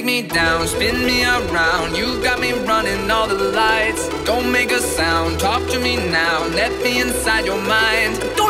Take me down, spin me around. You got me running all the lights. Don't make a sound, talk to me now. Let me inside your mind. Don't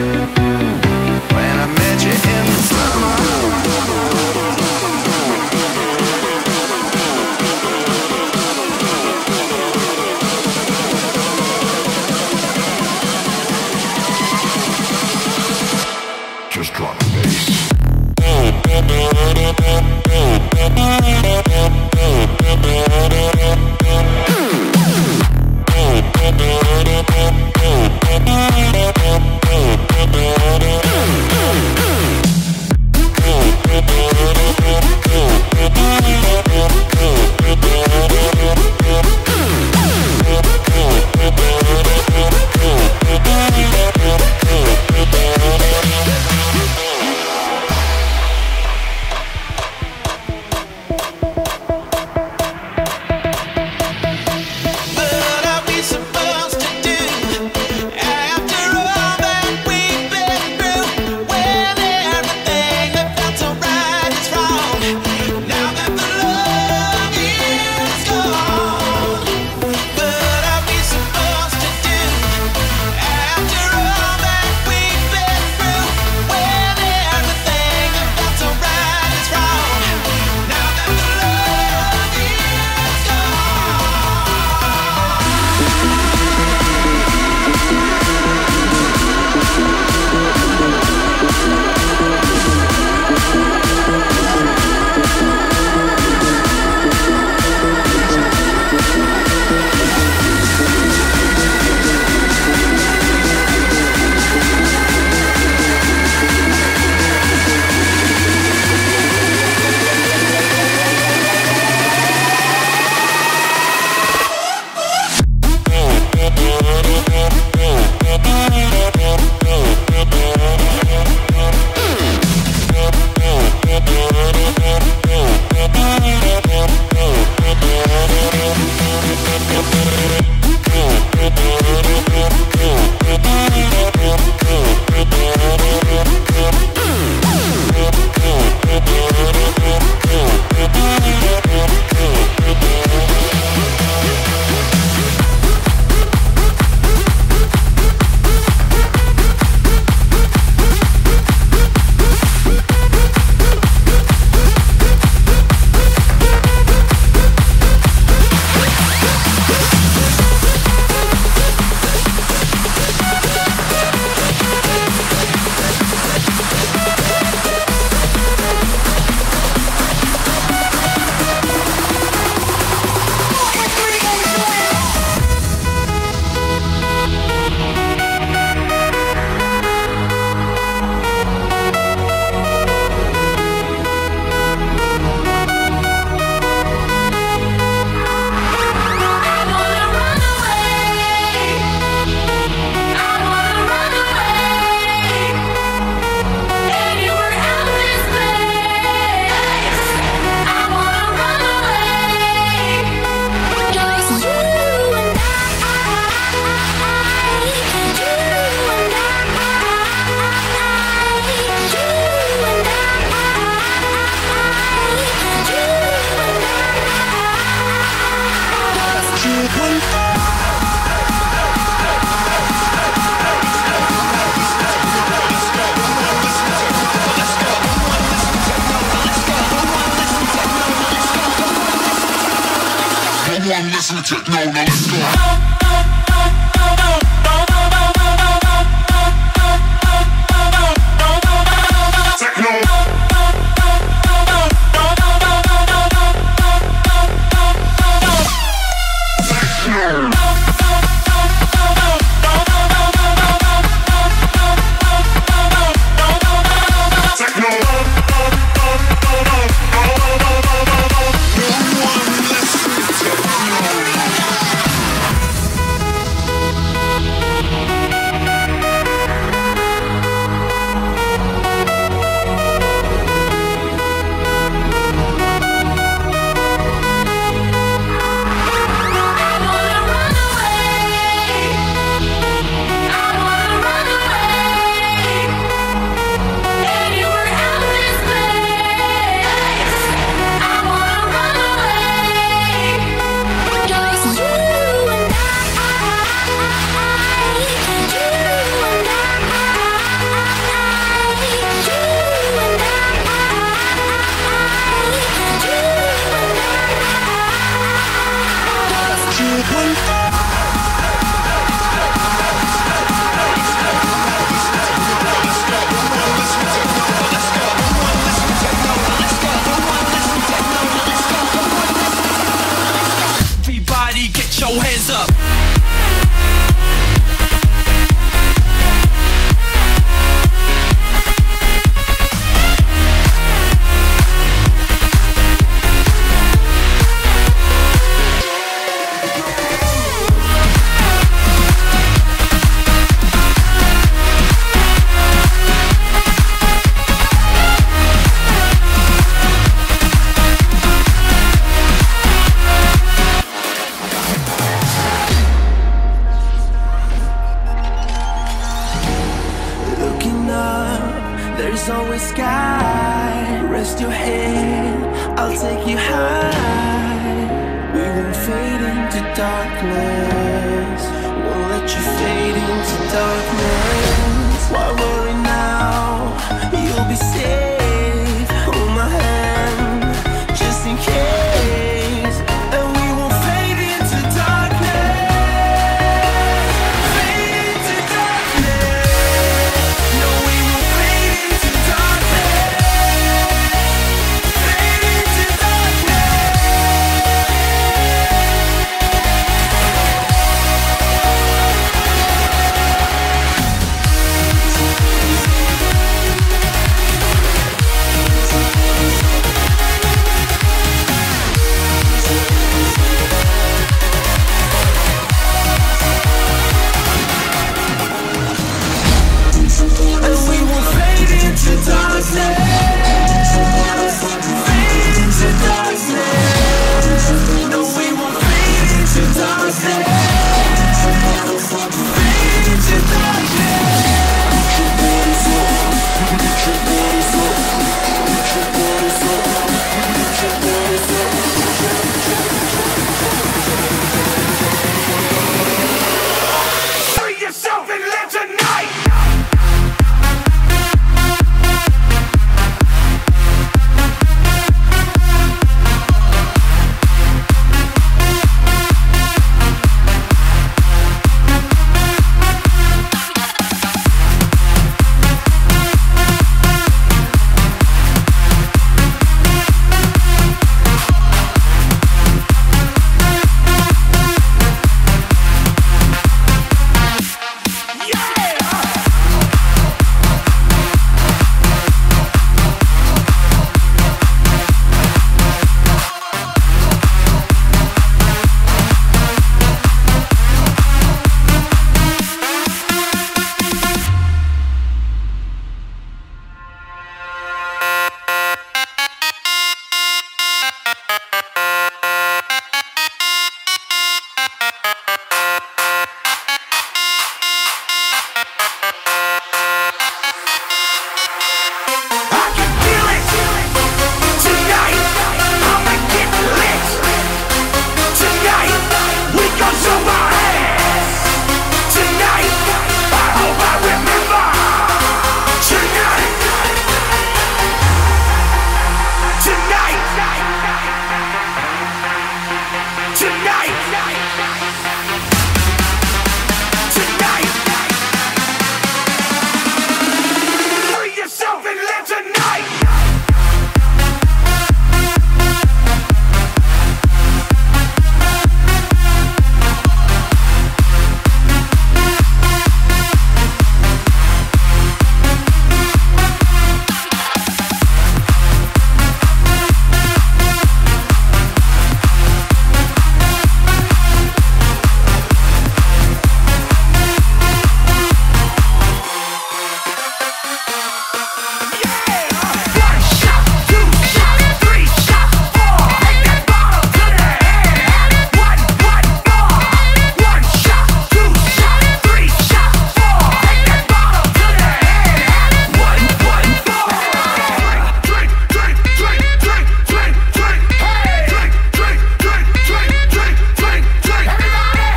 Everyone listen to techno, now let's go.